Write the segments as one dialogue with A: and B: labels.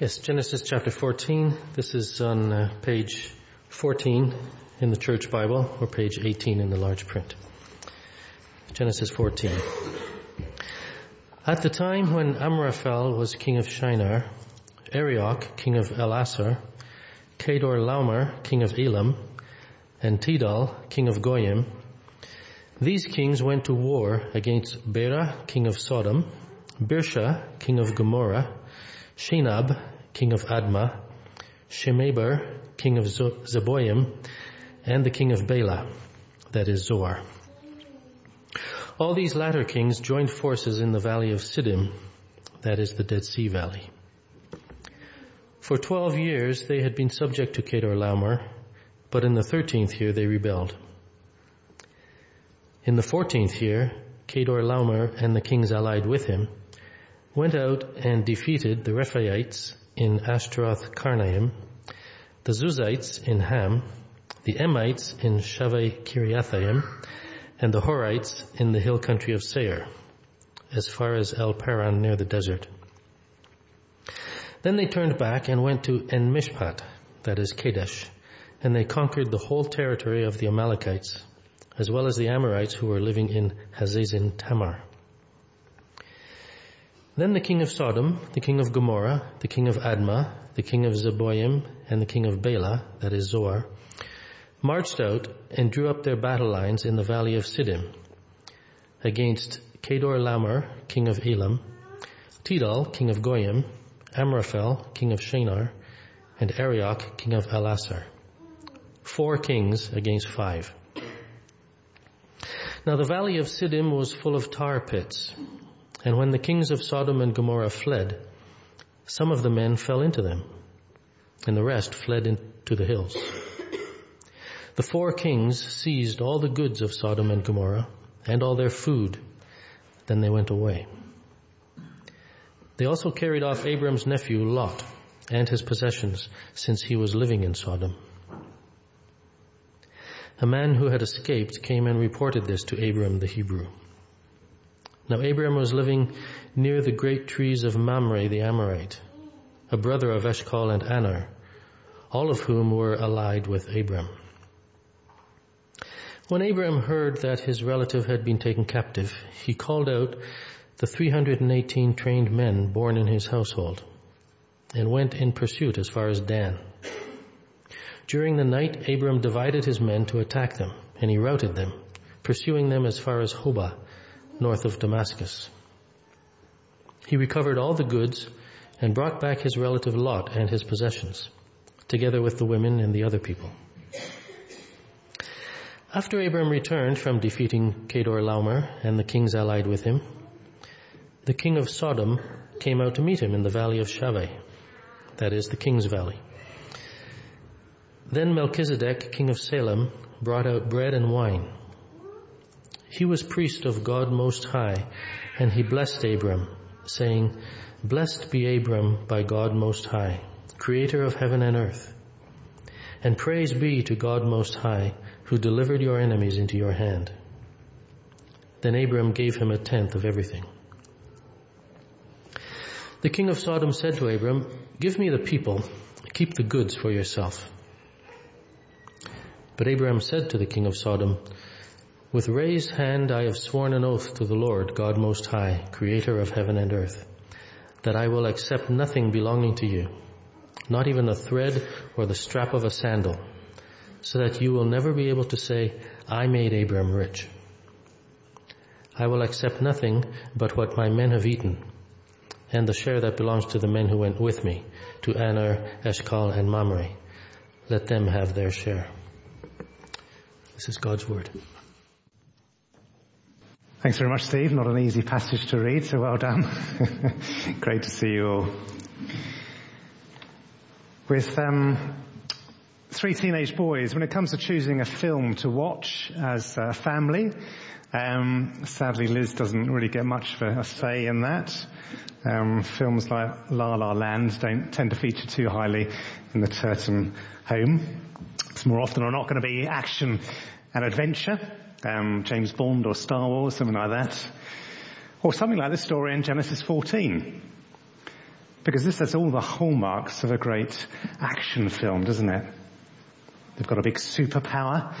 A: Yes, Genesis chapter 14. This is on uh, page 14 in the church Bible or page 18 in the large print. Genesis 14. At the time when Amraphel was king of Shinar, Arioch, king of Elasar, Kedorlaomer, king of Elam, and Tidal, king of Goyim, these kings went to war against Bera, king of Sodom, Birsha, king of Gomorrah, Shinab, king of Admah, Shemeber, king of Zeboim, and the king of Bela, that is Zoar. All these latter kings joined forces in the valley of Siddim, that is the Dead Sea Valley. For twelve years they had been subject to Kedorlaomer, but in the thirteenth year they rebelled. In the fourteenth year, Kedorlaomer and the kings allied with him went out and defeated the Rephaites in Ashtaroth Karnaim, the Zuzites in Ham, the Emites in Shaveh Kiriathaim, and the Horites in the hill country of Seir, as far as El Paran near the desert. Then they turned back and went to En Mishpat, that is Kadesh, and they conquered the whole territory of the Amalekites, as well as the Amorites who were living in Hazezon Tamar. Then the king of Sodom, the king of Gomorrah, the king of Admah, the king of Zeboim, and the king of Bela, that is Zoar, marched out and drew up their battle lines in the valley of Siddim against Kedorlaomer, king of Elam, Tidal, king of Goyim, Amraphel, king of Shinar, and Arioch, king of Elasar. Four kings against five. Now the valley of Siddim was full of tar pits, and when the kings of Sodom and Gomorrah fled, some of the men fell into them, and the rest fled into the hills. The four kings seized all the goods of Sodom and Gomorrah, and all their food. Then they went away. They also carried off Abram's nephew Lot and his possessions, since he was living in Sodom. A man who had escaped came and reported this to Abram the Hebrew. Now Abram was living near the great trees of Mamre the Amorite, a brother of Eshcol and Aner, all of whom were allied with Abram. When Abram heard that his relative had been taken captive, he called out the 318 trained men born in his household and went in pursuit as far as Dan. During the night, Abram divided his men to attack them, and he routed them, pursuing them as far as Hobah, north of Damascus. He recovered all the goods and brought back his relative Lot and his possessions, together with the women and the other people. After Abram returned from defeating Kedorlaomer and the kings allied with him, the king of Sodom came out to meet him in the valley of Shaveh, that is the king's valley. Then Melchizedek, king of Salem, brought out bread and wine he was priest of God Most High, and he blessed Abram, saying, Blessed be Abram by God Most High, creator of heaven and earth. And praise be to God Most High, who delivered your enemies into your hand. Then Abram gave him a tenth of everything. The king of Sodom said to Abram, Give me the people, keep the goods for yourself. But Abram said to the king of Sodom, with raised hand I have sworn an oath to the Lord, God Most High, creator of heaven and earth, that I will accept nothing belonging to you, not even a thread or the strap of a sandal, so that you will never be able to say, I made Abram rich. I will accept nothing but what my men have eaten, and the share that belongs to the men who went with me, to Aner, Eshcol, and Mamre. Let them have their share. This is God's word.
B: Thanks very much, Steve. Not an easy passage to read, so well done. Great to see you all. With um, three teenage boys, when it comes to choosing a film to watch as a family, um, sadly Liz doesn't really get much of a say in that. Um, films like La La Land don't tend to feature too highly in the Turton home. It's more often or not going to be action and adventure um, James Bond or Star Wars, something like that. Or something like this story in Genesis 14. Because this has all the hallmarks of a great action film, doesn't it? They've got a big superpower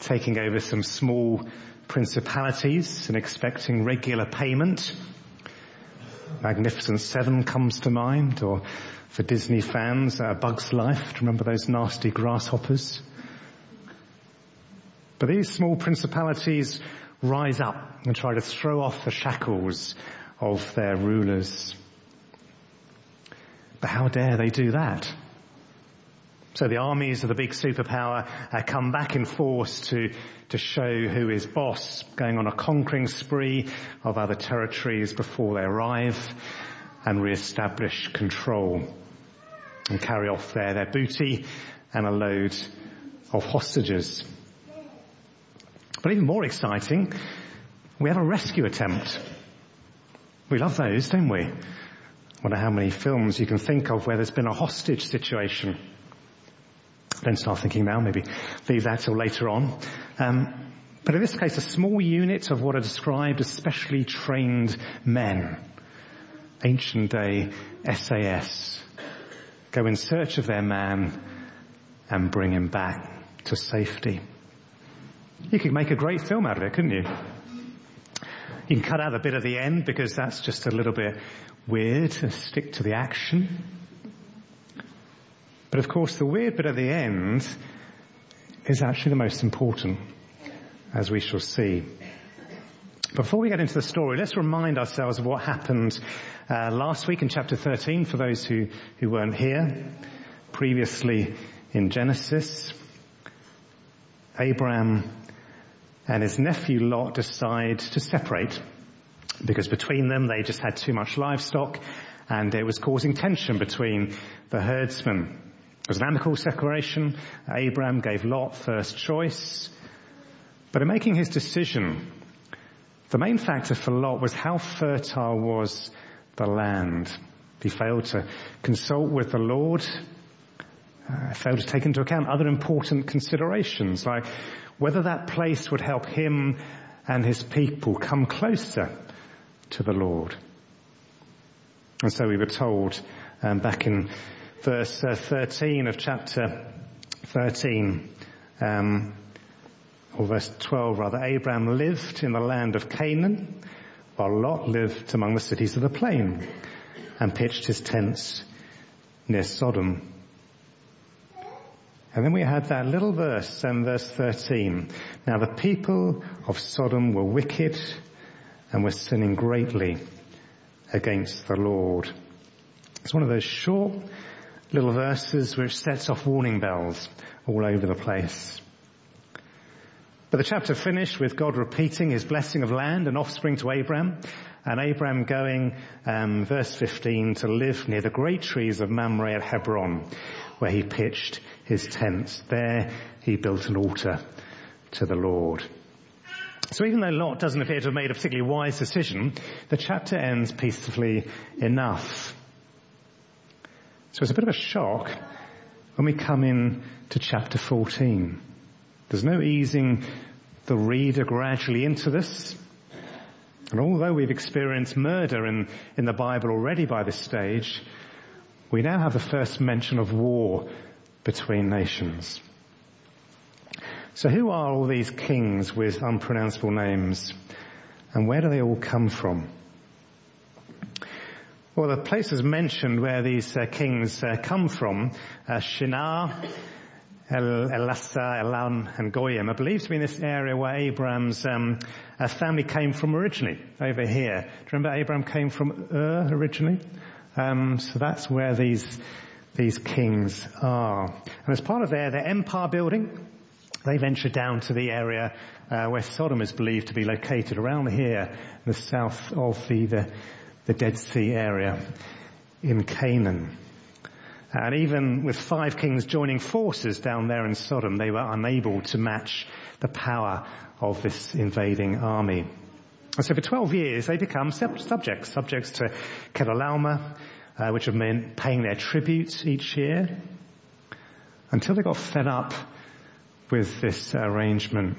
B: taking over some small principalities and expecting regular payment. Magnificent Seven comes to mind, or for Disney fans, uh, Bug's Life. Do you remember those nasty grasshoppers? But these small principalities rise up and try to throw off the shackles of their rulers. But how dare they do that? So the armies of the big superpower uh, come back in force to, to show who is boss, going on a conquering spree of other territories before they arrive and re-establish control and carry off their, their booty and a load of hostages. But even more exciting, we have a rescue attempt. We love those, don't we? I wonder how many films you can think of where there's been a hostage situation don't start thinking now, maybe leave that till later on. Um, but in this case, a small unit of what are described as specially trained men, ancient day SAS, go in search of their man and bring him back to safety. You could make a great film out of it, couldn't you? You can cut out a bit at the end because that's just a little bit weird. To stick to the action. But of course the weird bit at the end is actually the most important, as we shall see. Before we get into the story, let's remind ourselves of what happened uh, last week in chapter 13 for those who, who weren't here. Previously in Genesis, Abraham and his nephew Lot decide to separate because between them they just had too much livestock and it was causing tension between the herdsmen it was an amicable separation. Abraham gave Lot first choice. But in making his decision, the main factor for Lot was how fertile was the land. He failed to consult with the Lord, uh, failed to take into account other important considerations, like whether that place would help him and his people come closer to the Lord. And so we were told um, back in verse uh, 13 of chapter 13, um, or verse 12 rather, Abraham lived in the land of Canaan, while Lot lived among the cities of the plain and pitched his tents near Sodom. And then we had that little verse, um, verse 13. Now the people of Sodom were wicked and were sinning greatly against the Lord. It's one of those short little verses which sets off warning bells all over the place. But the chapter finished with God repeating his blessing of land and offspring to Abraham, and Abraham going, um, verse 15, to live near the great trees of Mamre at Hebron, where he pitched his tents. There he built an altar to the Lord. So even though Lot doesn't appear to have made a particularly wise decision, the chapter ends peacefully enough. So it's a bit of a shock when we come in to chapter 14. There's no easing the reader gradually into this. And although we've experienced murder in, in the Bible already by this stage, we now have the first mention of war between nations. So who are all these kings with unpronounceable names? And where do they all come from? Well, the places mentioned where these uh, kings uh, come from, uh, Shinar, El, Elasar, Elam, and Goyim, are believed to be in this area where Abraham's um, uh, family came from originally, over here. Do you remember Abraham came from Ur originally? Um, so that's where these these kings are. And as part of their, their empire building, they ventured down to the area uh, where Sodom is believed to be located, around here, the south of the, the the Dead Sea area in Canaan. And even with five kings joining forces down there in Sodom, they were unable to match the power of this invading army. And so for 12 years, they become subjects, subjects to Chedorlaomer, uh, which have meant paying their tributes each year, until they got fed up with this arrangement.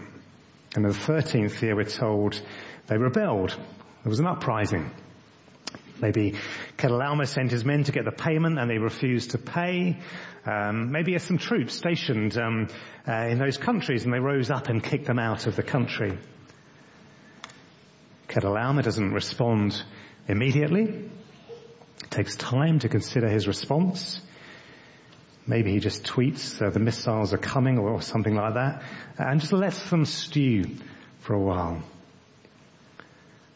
B: And in the 13th year, we're told they rebelled. There was an uprising. Maybe Kedorlaomer sent his men to get the payment and they refused to pay. Um, maybe there's some troops stationed um, uh, in those countries and they rose up and kicked them out of the country. Kedorlaomer doesn't respond immediately. It takes time to consider his response. Maybe he just tweets uh, the missiles are coming or something like that and just lets them stew for a while.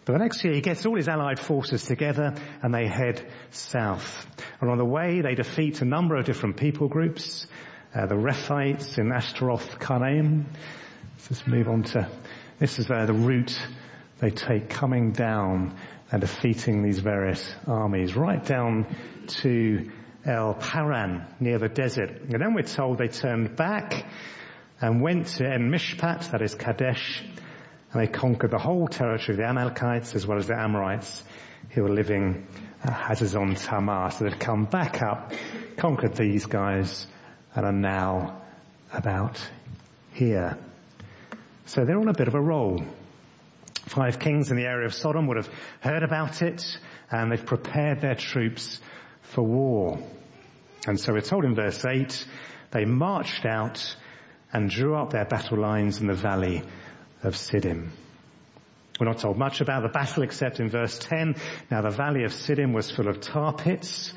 B: But the next year he gets all his allied forces together and they head south. And on the way they defeat a number of different people groups. Uh, the Rephaites in Ashtaroth Karnaim. Let's move on to, this is uh, the route they take coming down and defeating these various armies right down to El Paran near the desert. And then we're told they turned back and went to En Mishpat, that is Kadesh, and they conquered the whole territory of the Amalekites as well as the Amorites who were living at Hazezon Tamar. So they'd come back up, conquered these guys, and are now about here. So they're on a bit of a roll. Five kings in the area of Sodom would have heard about it, and they've prepared their troops for war. And so we're told in verse 8, they marched out and drew up their battle lines in the valley of Siddim. We're not told much about the battle except in verse 10. Now the valley of Siddim was full of tar pits.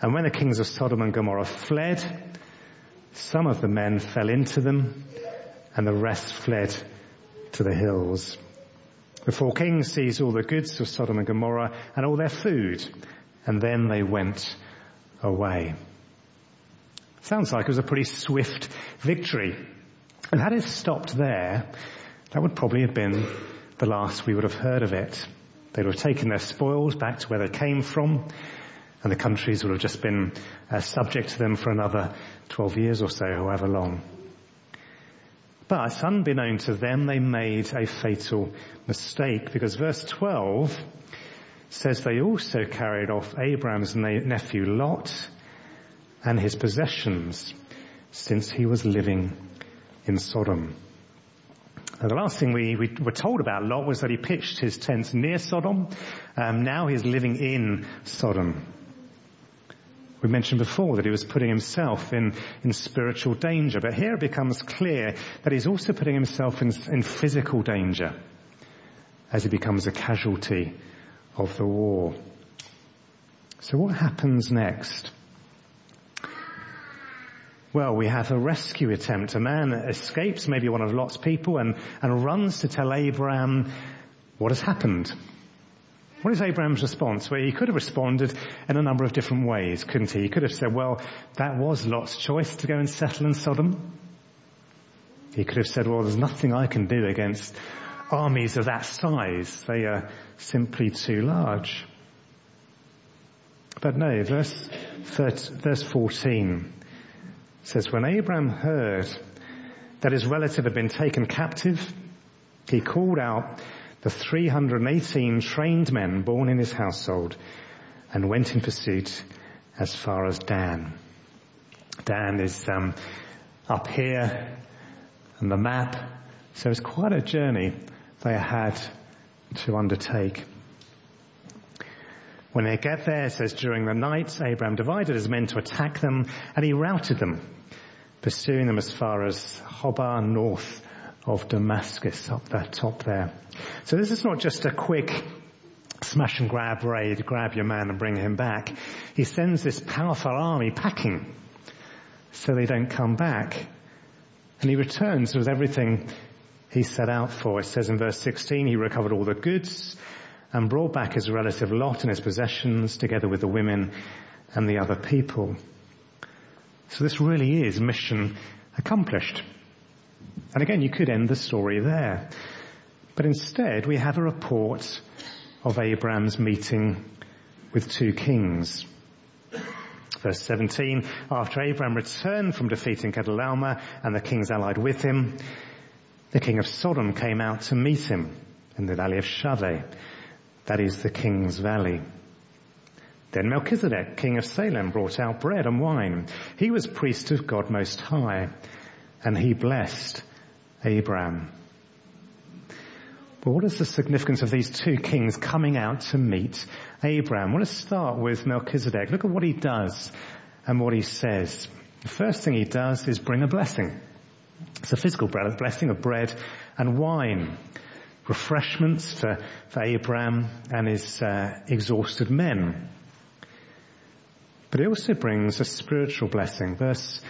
B: And when the kings of Sodom and Gomorrah fled, some of the men fell into them and the rest fled to the hills. The four kings seized all the goods of Sodom and Gomorrah and all their food and then they went away. Sounds like it was a pretty swift victory. And had it stopped there, that would probably have been the last we would have heard of it. They would have taken their spoils back to where they came from, and the countries would have just been uh, subject to them for another 12 years or so, however long. But unbeknown to them, they made a fatal mistake because verse 12 says they also carried off Abraham's nephew Lot and his possessions since he was living in Sodom. Now, the last thing we, we, were told about Lot was that he pitched his tents near Sodom. Um, now he's living in Sodom. We mentioned before that he was putting himself in, in spiritual danger, but here it becomes clear that he's also putting himself in, in physical danger as he becomes a casualty of the war. So what happens next? Well, we have a rescue attempt. A man escapes, maybe one of Lot's people, and, and runs to tell Abraham what has happened. What is Abraham's response? Well, he could have responded in a number of different ways, couldn't he? He could have said, well, that was Lot's choice to go and settle in Sodom. He could have said, well, there's nothing I can do against armies of that size. They are simply too large. But no, verse, verse 14 says, when Abraham heard that his relative had been taken captive, he called out the 318 trained men born in his household and went in pursuit as far as Dan. Dan is um, up here on the map, so it's quite a journey they had to undertake. When they get there, it says during the night, Abraham divided his men to attack them and he routed them pursuing them as far as Hobah north of Damascus up that top there. So this is not just a quick smash and grab raid, grab your man and bring him back. He sends this powerful army packing so they don't come back. And he returns with everything he set out for. It says in verse 16, he recovered all the goods and brought back his relative Lot and his possessions together with the women and the other people. So this really is mission accomplished. And again, you could end the story there. But instead, we have a report of Abraham's meeting with two kings. Verse 17, after Abraham returned from defeating Kedorlaomer and the kings allied with him, the king of Sodom came out to meet him in the valley of Shaveh. That is the king's valley. Then Melchizedek, king of Salem, brought out bread and wine. He was priest of God Most High, and he blessed Abraham. But what is the significance of these two kings coming out to meet Abraham? I want to start with Melchizedek. Look at what he does and what he says. The first thing he does is bring a blessing. It's a physical blessing of bread and wine. Refreshments for, for Abraham and his uh, exhausted men. But he also brings a spiritual blessing. Verse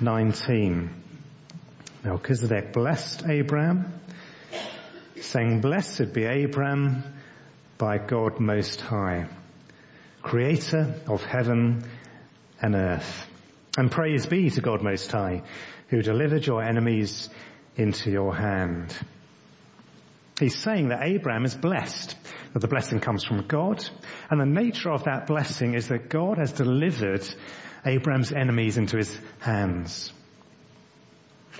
B: 19. Melchizedek blessed Abraham saying, Blessed be Abram by God Most High, creator of heaven and earth. And praise be to God Most High, who delivered your enemies into your hand. He's saying that Abraham is blessed, that the blessing comes from God, and the nature of that blessing is that God has delivered Abraham's enemies into his hands.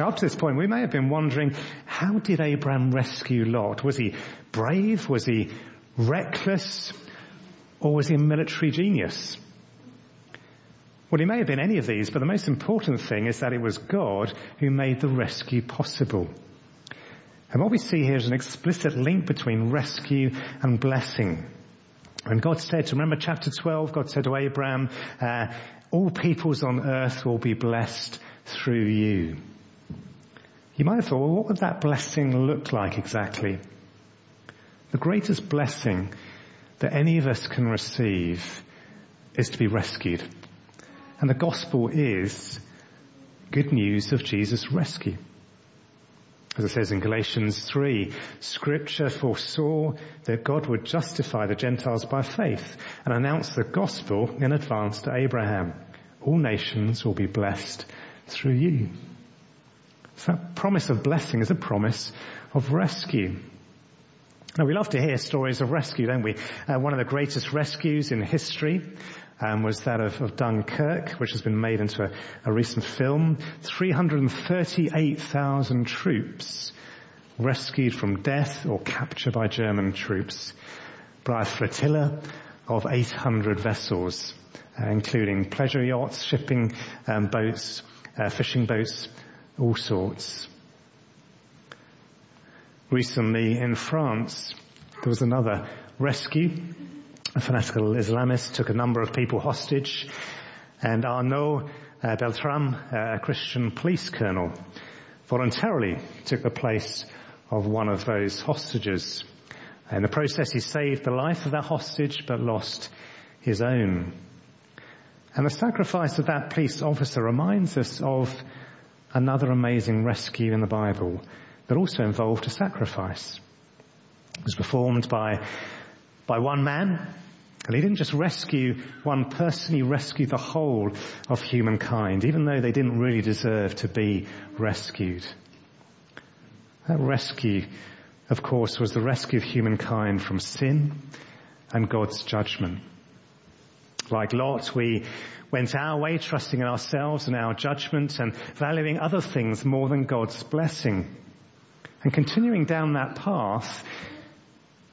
B: Up to this point, we may have been wondering, how did Abraham rescue Lot? Was he brave? Was he reckless? Or was he a military genius? Well, he may have been any of these, but the most important thing is that it was God who made the rescue possible. And what we see here is an explicit link between rescue and blessing. And God said, remember chapter 12, God said to Abraham, uh, all peoples on earth will be blessed through you. You might have thought, well, what would that blessing look like exactly? The greatest blessing that any of us can receive is to be rescued. And the gospel is good news of Jesus' rescue. As it says in Galatians 3, scripture foresaw that God would justify the Gentiles by faith and announce the gospel in advance to Abraham. All nations will be blessed through you. So that promise of blessing is a promise of rescue. Now we love to hear stories of rescue, don't we? Uh, one of the greatest rescues in history um, was that of, of, Dunkirk, which has been made into a, a recent film. 338,000 troops rescued from death or capture by German troops by a flotilla of 800 vessels, uh, including pleasure yachts, shipping um, boats, uh, fishing boats, all sorts. Recently in France, there was another rescue. A fanatical Islamist took a number of people hostage and Arnaud uh, Beltrame, uh, a Christian police colonel, voluntarily took the place of one of those hostages. In the process, he saved the life of that hostage, but lost his own. And the sacrifice of that police officer reminds us of another amazing rescue in the Bible that also involved a sacrifice. It was performed by, by one man, and he didn't just rescue one person, he rescued the whole of humankind, even though they didn't really deserve to be rescued. That rescue, of course, was the rescue of humankind from sin and God's judgment. Like Lot, we went our way, trusting in ourselves and our judgment and valuing other things more than God's blessing. And continuing down that path,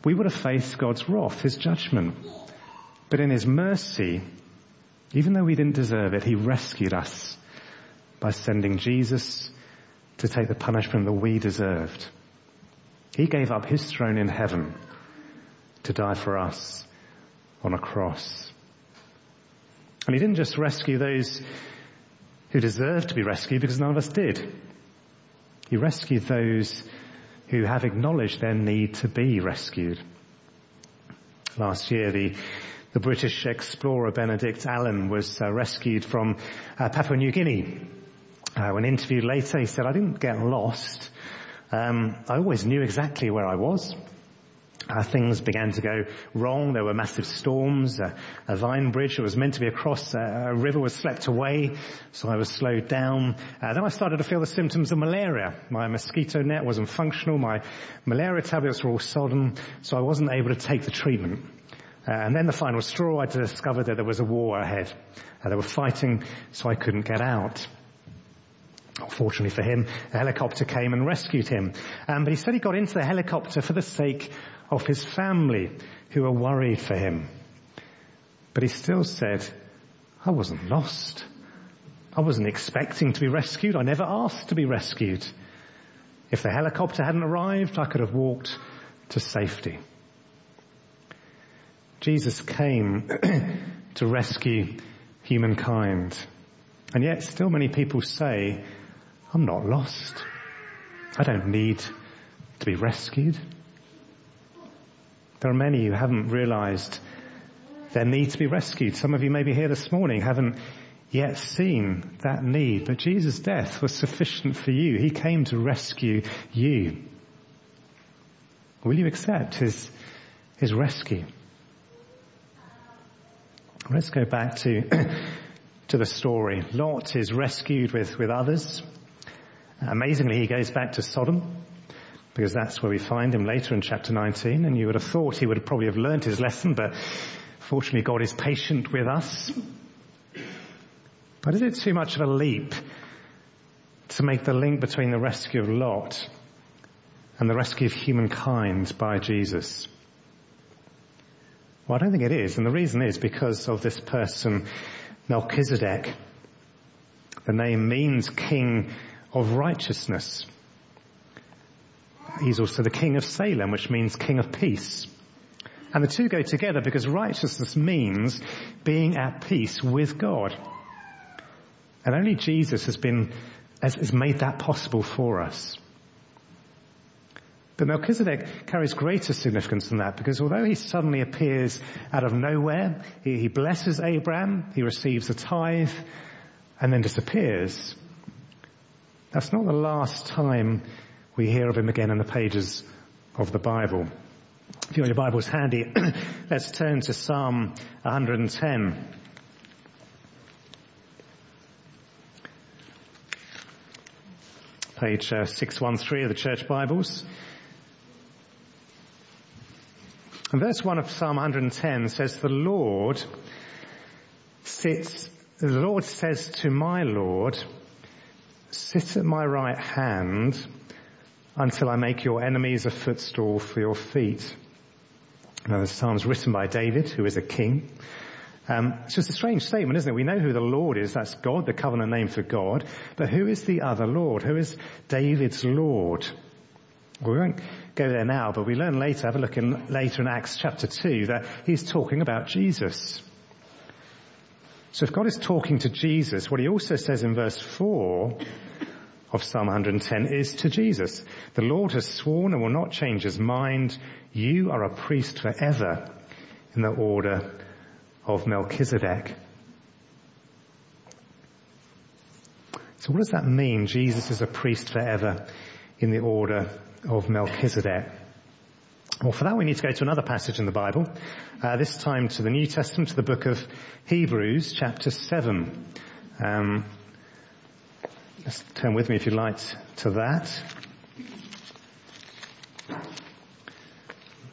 B: we would have faced God's wrath, His judgment. But in His mercy, even though we didn't deserve it, He rescued us by sending Jesus to take the punishment that we deserved. He gave up His throne in heaven to die for us on a cross. And he didn't just rescue those who deserved to be rescued because none of us did. He rescued those who have acknowledged their need to be rescued. Last year, the, the British explorer Benedict Allen was uh, rescued from uh, Papua New Guinea. Uh, when interviewed later, he said, I didn't get lost. Um, I always knew exactly where I was uh, things began to go wrong. There were massive storms. A vine bridge that was meant to be across uh, a river was swept away, so I was slowed down. Uh, then I started to feel the symptoms of malaria. My mosquito net wasn't functional. My malaria tablets were all sodden, so I wasn't able to take the treatment. Uh, and then the final straw, I discovered that there was a war ahead. They were fighting, so I couldn't get out. Fortunately for him, a helicopter came and rescued him. Um, but he said he got into the helicopter for the sake of his family who were worried for him. But he still said, I wasn't lost. I wasn't expecting to be rescued. I never asked to be rescued. If the helicopter hadn't arrived, I could have walked to safety. Jesus came to rescue humankind. And yet still many people say, I'm not lost. I don't need to be rescued. There are many who haven't realized their need to be rescued. Some of you maybe here this morning haven't yet seen that need, but Jesus' death was sufficient for you. He came to rescue you. Will you accept his, his rescue? Let's go back to, to the story. Lot is rescued with, with others. Amazingly, he goes back to Sodom because that's where we find him later in chapter 19 and you would have thought he would probably have learned his lesson, but fortunately God is patient with us. But is it too much of a leap to make the link between the rescue of Lot and the rescue of humankind by Jesus? Well, I don't think it is, and the reason is because of this person, Melchizedek. The name means king of righteousness. He's also the king of Salem, which means king of peace. And the two go together because righteousness means being at peace with God. And only Jesus has been, has, has made that possible for us. But Melchizedek carries greater significance than that because although he suddenly appears out of nowhere, he, he blesses Abraham, he receives a tithe, and then disappears. That's not the last time we hear of him again in the pages of the Bible. If you have your Bibles handy, let's turn to Psalm 110. Page uh, 613 of the Church Bibles. And verse 1 of Psalm 110 says, The Lord sits, the Lord says to my Lord, sit at my right hand until I make your enemies a footstool for your feet. Now the psalm's written by David, who is a king. Um, it's just a strange statement, isn't it? We know who the Lord is. That's God, the covenant name for God. But who is the other Lord? Who is David's Lord? We won't go there now, but we learn later, have a look in, later in Acts chapter 2, that he's talking about Jesus. So if God is talking to Jesus, what he also says in verse 4 of Psalm 110 is to Jesus. The Lord has sworn and will not change his mind. You are a priest forever in the order of Melchizedek. So what does that mean? Jesus is a priest forever in the order of Melchizedek. Well, for that we need to go to another passage in the Bible, uh, this time to the New Testament, to the book of Hebrews, chapter 7. Um, Let's turn with me, if you like, to that.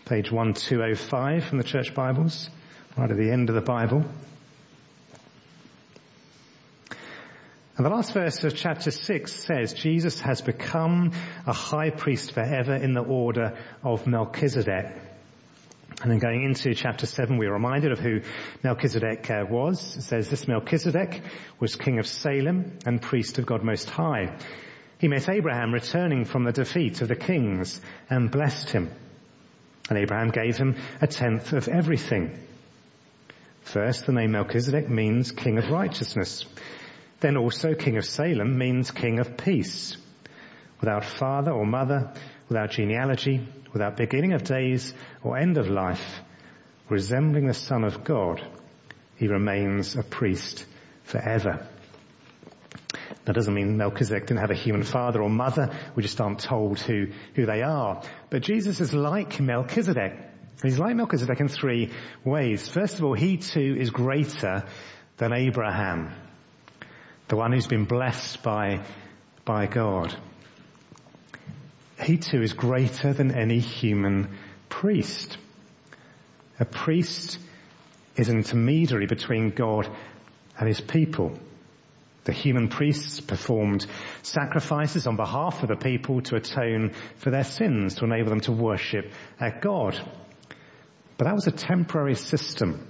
B: Page 1205 from the Church Bibles, right at the end of the Bible. And the last verse of chapter 6 says, Jesus has become a high priest forever in the order of Melchizedek. And then going into chapter 7, we're reminded of who Melchizedek uh, was. It says, this Melchizedek was king of Salem and priest of God Most High. He met Abraham returning from the defeat of the kings and blessed him. And Abraham gave him a tenth of everything. First, the name Melchizedek means king of righteousness. Then also king of Salem means king of peace. Without father or mother, without genealogy, without beginning of days or end of life, resembling the Son of God, he remains a priest forever. That doesn't mean Melchizedek didn't have a human father or mother. We just aren't told who, who they are. But Jesus is like Melchizedek. He's like Melchizedek in three ways. First of all, he too is greater than Abraham, the one who's been blessed by, by God he too is greater than any human priest. A priest is an intermediary between God and his people. The human priests performed sacrifices on behalf of the people to atone for their sins, to enable them to worship God. But that was a temporary system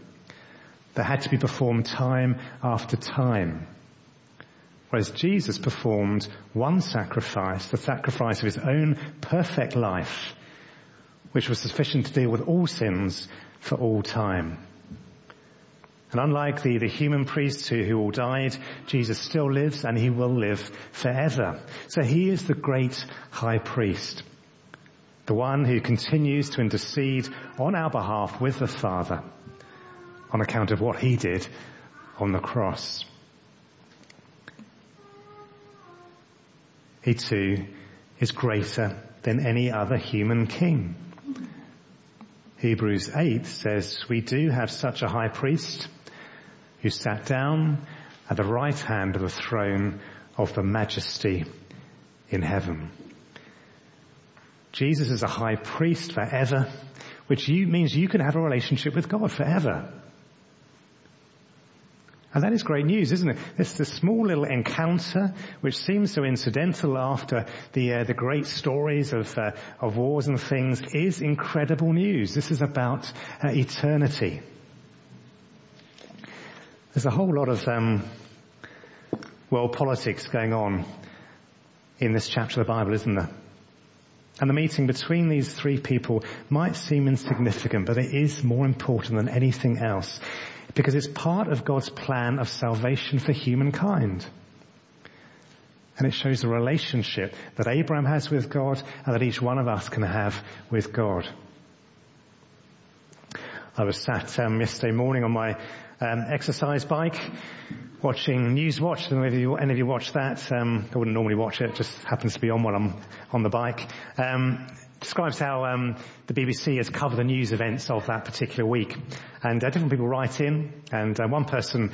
B: that had to be performed time after time. Whereas Jesus performed one sacrifice, the sacrifice of his own perfect life, which was sufficient to deal with all sins for all time. And unlike the, the human priests who, who all died, Jesus still lives and he will live forever. So he is the great high priest. The one who continues to intercede on our behalf with the Father on account of what he did on the cross. He too is greater than any other human king. Hebrews 8 says, we do have such a high priest who sat down at the right hand of the throne of the majesty in heaven. Jesus is a high priest forever, which you, means you can have a relationship with God forever. And that is great news, isn't it? It's the small little encounter, which seems so incidental after the uh, the great stories of uh, of wars and things, is incredible news. This is about uh, eternity. There's a whole lot of um, world politics going on in this chapter of the Bible, isn't there? And the meeting between these three people might seem insignificant, but it is more important than anything else because it's part of God's plan of salvation for humankind. And it shows the relationship that Abraham has with God and that each one of us can have with God. I was sat um, yesterday morning on my um, exercise bike, watching Newswatch. I don't know if you, any of you watch that. Um, I wouldn't normally watch it. It just happens to be on while I'm on the bike. Um, describes how um, the BBC has covered the news events of that particular week. And uh, different people write in, and uh, one person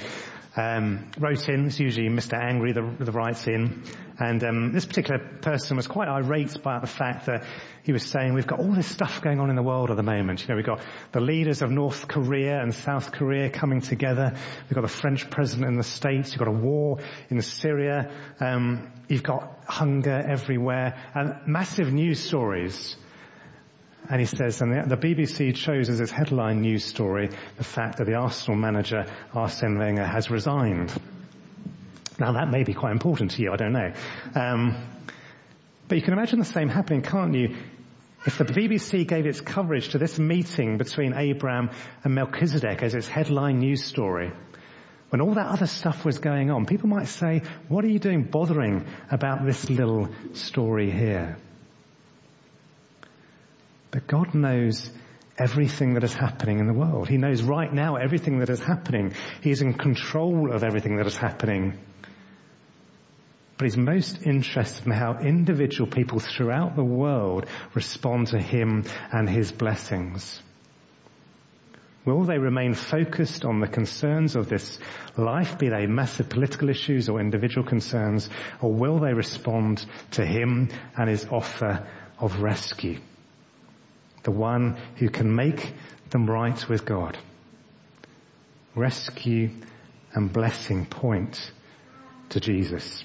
B: um, wrote in. It's usually Mr. Angry that, writes in, and um, this particular person was quite irate about the fact that he was saying we've got all this stuff going on in the world at the moment. You know, we've got the leaders of North Korea and South Korea coming together. We've got the French president in the States. You've got a war in Syria. Um, you've got hunger everywhere and massive news stories. And he says, and the, BBC chose as its headline news story the fact that the Arsenal manager Arsene Wenger has resigned. Now that may be quite important to you, I don't know. Um, but you can imagine the same happening, can't you? If the BBC gave its coverage to this meeting between Abraham and Melchizedek as its headline news story, when all that other stuff was going on, people might say, what are you doing bothering about this little story here? But God knows everything that is happening in the world. He knows right now everything that is happening. He is in control of everything that is happening. But he's most interested in how individual people throughout the world respond to him and his blessings. Will they remain focused on the concerns of this life, be they massive political issues or individual concerns, or will they respond to him and his offer of rescue? The one who can make them right with God. Rescue and blessing point to Jesus.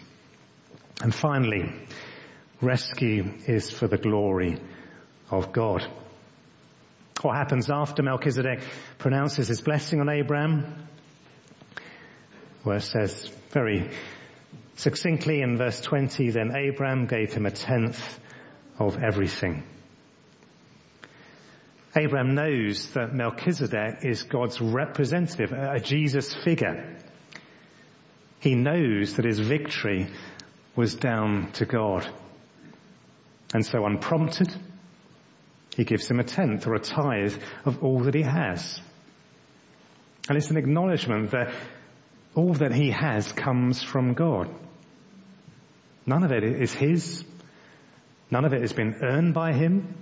B: And finally, rescue is for the glory of God. What happens after Melchizedek pronounces his blessing on Abraham? Where it says very succinctly in verse 20, then Abraham gave him a tenth of everything. Abraham knows that Melchizedek is God's representative, a Jesus figure. He knows that his victory was down to God. And so unprompted, he gives him a tenth or a tithe of all that he has. And it's an acknowledgement that all that he has comes from God. None of it is his. None of it has been earned by him.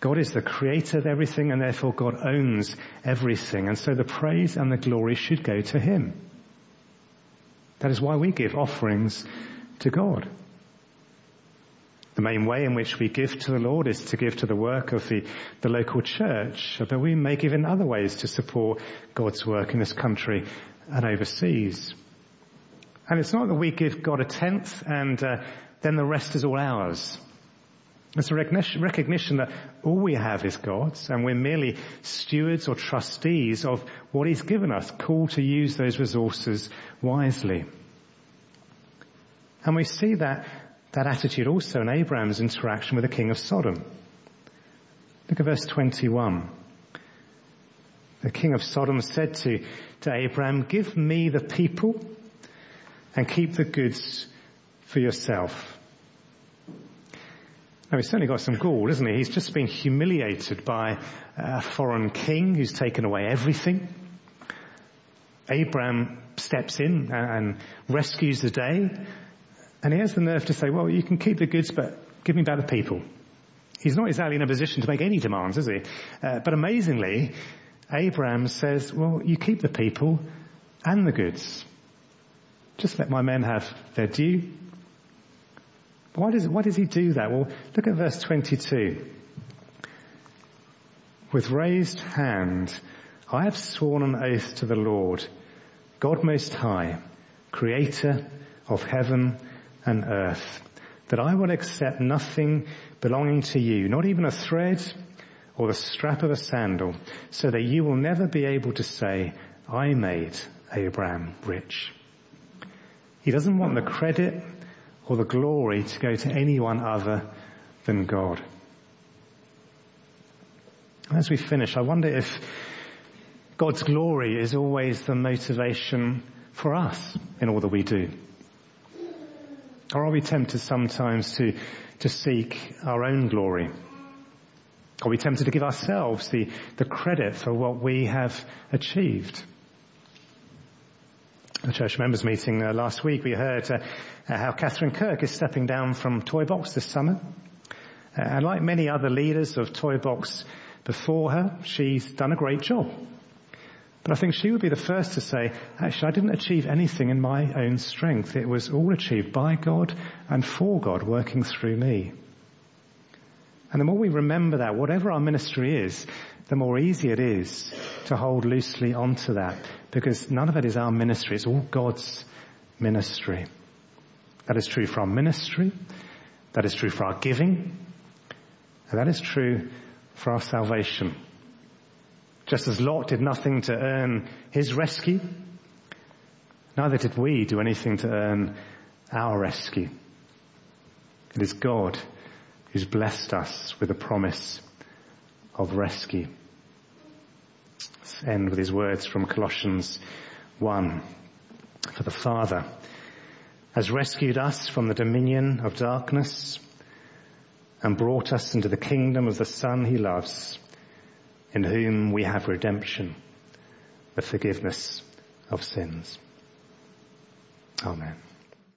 B: God is the creator of everything and therefore God owns everything. And so the praise and the glory should go to Him. That is why we give offerings to God. The main way in which we give to the Lord is to give to the work of the, the local church, but we may give in other ways to support God's work in this country and overseas. And it's not that we give God a tenth and uh, then the rest is all ours. It's a recognition that all we have is God's and we're merely stewards or trustees of what He's given us, called to use those resources wisely. And we see that, that attitude also in Abraham's interaction with the king of Sodom. Look at verse 21. The king of Sodom said to, to Abraham, give me the people and keep the goods for yourself. Now he's certainly got some gall, isn't he? He's just been humiliated by a foreign king who's taken away everything. Abraham steps in and rescues the day. And he has the nerve to say, well, you can keep the goods, but give me back the people. He's not exactly in a position to make any demands, is he? Uh, but amazingly, Abraham says, well, you keep the people and the goods. Just let my men have their due. Why does, why does he do that? Well, look at verse 22. With raised hand, I have sworn an oath to the Lord, God most high, creator of heaven and earth, that I will accept nothing belonging to you, not even a thread or the strap of a sandal, so that you will never be able to say, I made Abraham rich. He doesn't want the credit or the glory to go to anyone other than God. As we finish, I wonder if God's glory is always the motivation for us in all that we do. Or are we tempted sometimes to, to seek our own glory? Are we tempted to give ourselves the, the credit for what we have achieved? The church members meeting uh, last week, we heard uh, uh, how Catherine Kirk is stepping down from Toy Box this summer. Uh, and like many other leaders of Toy Box before her, she's done a great job. But I think she would be the first to say, actually, I didn't achieve anything in my own strength. It was all achieved by God and for God working through me. And the more we remember that, whatever our ministry is, the more easy it is to hold loosely onto that because none of it is our ministry. It's all God's ministry. That is true for our ministry. That is true for our giving. And that is true for our salvation. Just as Lot did nothing to earn his rescue, neither did we do anything to earn our rescue. It is God who's blessed us with a promise of rescue. Let's end with his words from Colossians 1. For the Father has rescued us from the dominion of darkness and brought us into the kingdom of the Son he loves, in whom we have redemption, the forgiveness of sins. Amen.